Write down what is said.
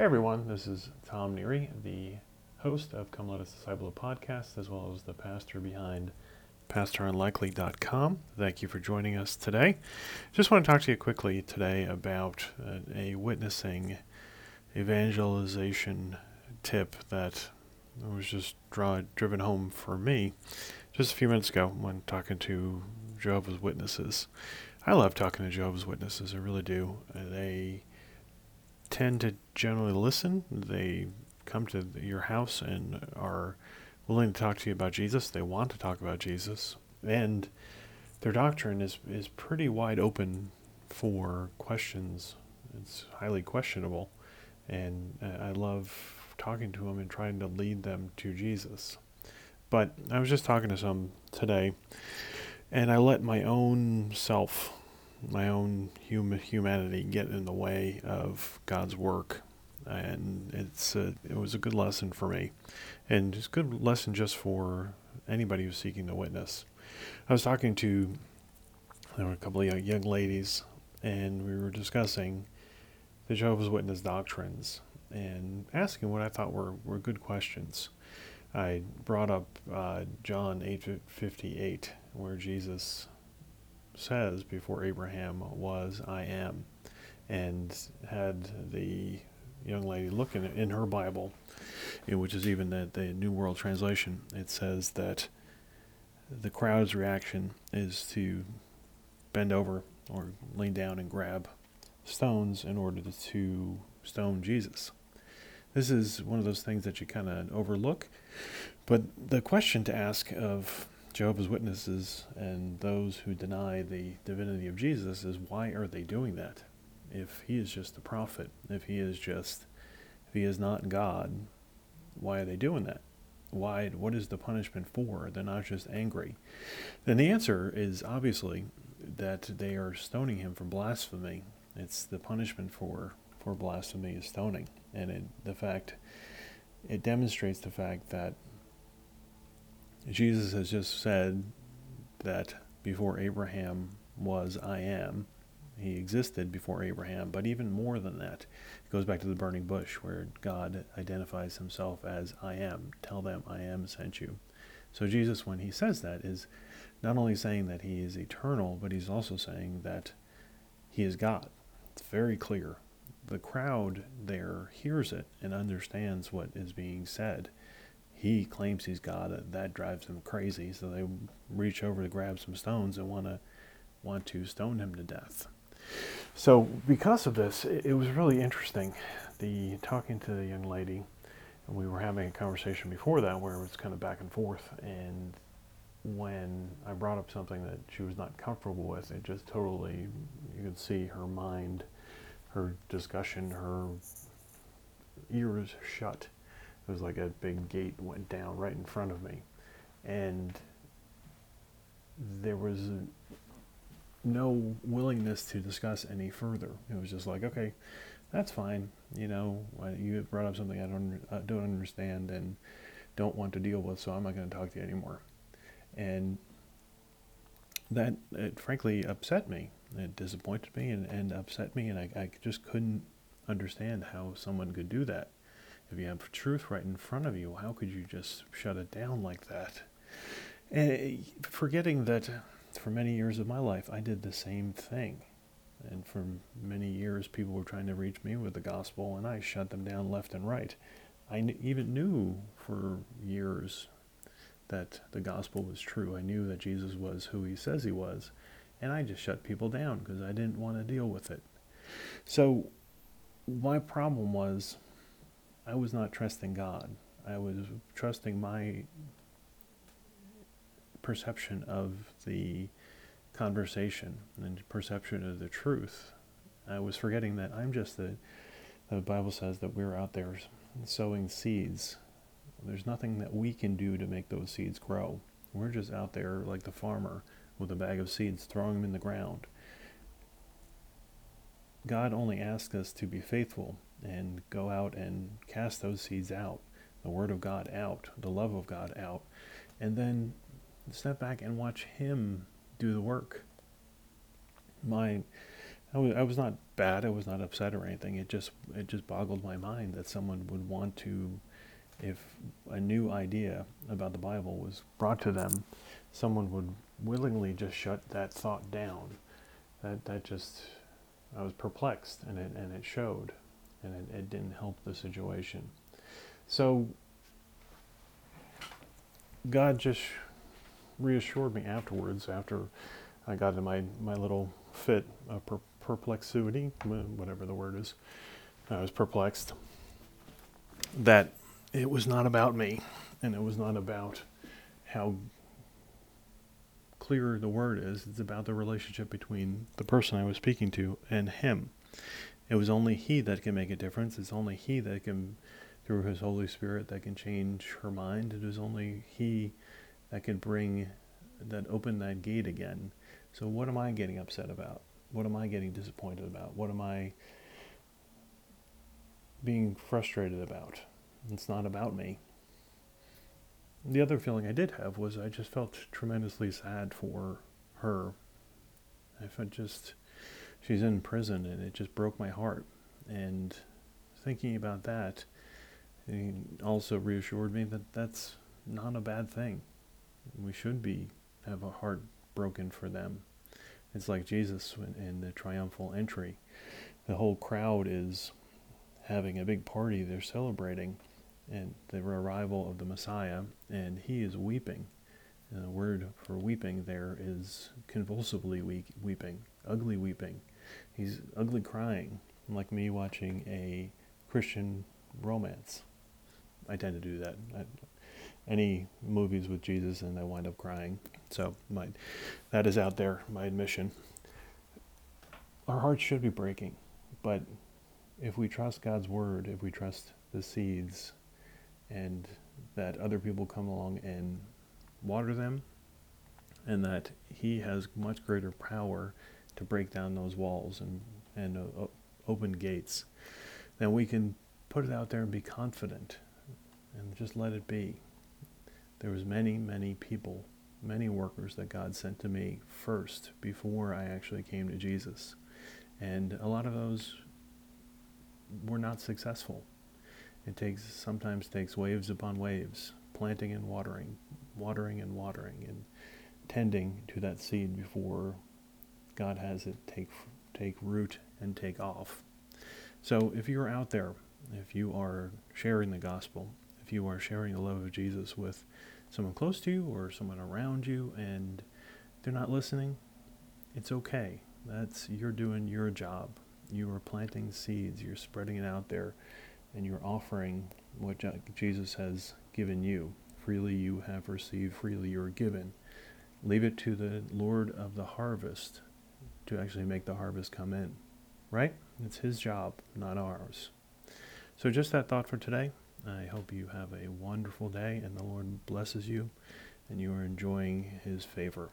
Hey everyone, this is Tom Neary, the host of Come Let Us Disciple podcast, as well as the pastor behind PastorUnlikely.com. Thank you for joining us today. Just want to talk to you quickly today about uh, a witnessing evangelization tip that was just draw, driven home for me just a few minutes ago when talking to Jehovah's Witnesses. I love talking to Jehovah's Witnesses, I really do. They tend to generally listen. They come to your house and are willing to talk to you about Jesus. They want to talk about Jesus. And their doctrine is, is pretty wide open for questions. It's highly questionable. And uh, I love talking to them and trying to lead them to Jesus. But I was just talking to some today, and I let my own self my own human humanity get in the way of God's work, and it's a, it was a good lesson for me, and it's a good lesson just for anybody who's seeking to witness. I was talking to there were a couple of young ladies, and we were discussing the Jehovah's Witness doctrines and asking what I thought were, were good questions. I brought up uh, John 8:58, where Jesus says before Abraham was, I am, and had the young lady look in, in her Bible, which is even the, the New World Translation, it says that the crowd's reaction is to bend over or lean down and grab stones in order to stone Jesus. This is one of those things that you kind of overlook. But the question to ask of Jehovah's Witnesses and those who deny the divinity of Jesus is why are they doing that? If he is just a prophet, if he is just, if he is not God, why are they doing that? Why? What is the punishment for? They're not just angry. Then the answer is obviously that they are stoning him for blasphemy. It's the punishment for for blasphemy is stoning, and it, the fact it demonstrates the fact that Jesus has just said that before Abraham was, I am. He existed before Abraham, but even more than that, it goes back to the burning bush where God identifies himself as I am. Tell them I am sent you. So Jesus, when he says that, is not only saying that he is eternal, but he's also saying that he is God. It's very clear. The crowd there hears it and understands what is being said he claims he's God. It. That drives him crazy. So they reach over to grab some stones and want to want to stone him to death. So because of this, it, it was really interesting. The talking to the young lady, and we were having a conversation before that where it was kind of back and forth. And when I brought up something that she was not comfortable with, it just totally you could see her mind, her discussion, her ears shut was like a big gate went down right in front of me. And there was no willingness to discuss any further. It was just like, okay, that's fine. You know, you brought up something I don't I don't understand and don't want to deal with, so I'm not going to talk to you anymore. And that, it frankly upset me. It disappointed me and, and upset me, and I, I just couldn't understand how someone could do that. If you have truth right in front of you, how could you just shut it down like that? And eh, forgetting that for many years of my life, I did the same thing. And for many years, people were trying to reach me with the gospel, and I shut them down left and right. I even knew for years that the gospel was true. I knew that Jesus was who he says he was, and I just shut people down because I didn't want to deal with it. So, my problem was I was not trusting God. I was trusting my perception of the conversation and perception of the truth. I was forgetting that I'm just the, the Bible says that we're out there sowing seeds. There's nothing that we can do to make those seeds grow. We're just out there like the farmer with a bag of seeds, throwing them in the ground. God only asks us to be faithful and go out and cast those seeds out, the Word of God out, the love of God out, and then step back and watch Him do the work. My I was, I was not bad. I was not upset or anything. It just it just boggled my mind that someone would want to, if a new idea about the Bible was brought to them, someone would willingly just shut that thought down. That that just I was perplexed, and it and it showed, and it, it didn't help the situation. So God just reassured me afterwards, after I got in my, my little fit of per- perplexity, whatever the word is. I was perplexed that it was not about me and it was not about how clear the word is. It's about the relationship between the person I was speaking to and him. It was only he that can make a difference. It's only he that can, through his Holy Spirit, that can change her mind. It is only he that can bring, that open that gate again so, what am I getting upset about? What am I getting disappointed about? What am I being frustrated about? It's not about me. The other feeling I did have was I just felt tremendously sad for her. I felt just, she's in prison and it just broke my heart. And thinking about that also reassured me that that's not a bad thing. We should be, have a heart broken for them. It's like Jesus in the triumphal entry. The whole crowd is having a big party. They're celebrating and the arrival of the Messiah, and he is weeping. And the word for weeping there is convulsively weeping, ugly weeping. He's ugly crying, like me watching a Christian romance. I tend to do that. I, any movies with Jesus and I wind up crying. So my, that is out there, my admission. Our hearts should be breaking, but if we trust God's word, if we trust the seeds, and that other people come along and water them, and that He has much greater power to break down those walls and and uh, open gates, then we can put it out there and be confident, and just let it be there was many, many people, many workers that God sent to me first before I actually came to Jesus. And a lot of those were not successful. It takes sometimes takes waves upon waves, planting and watering, watering and watering and tending to that seed before God has it take take root and take off. So if you're out there, if you are sharing the gospel, if you are sharing the love of Jesus with someone close to you or someone around you and they're not listening, it's okay. That's you're doing your job. You are planting seeds, you're spreading it out there, and you're offering what Jesus has given you. Freely you have received, freely you are given. Leave it to the Lord of the harvest to actually make the harvest come in. Right? It's his job, not ours. So just that thought for today. I hope you have a wonderful day and the Lord blesses you and you are enjoying his favor.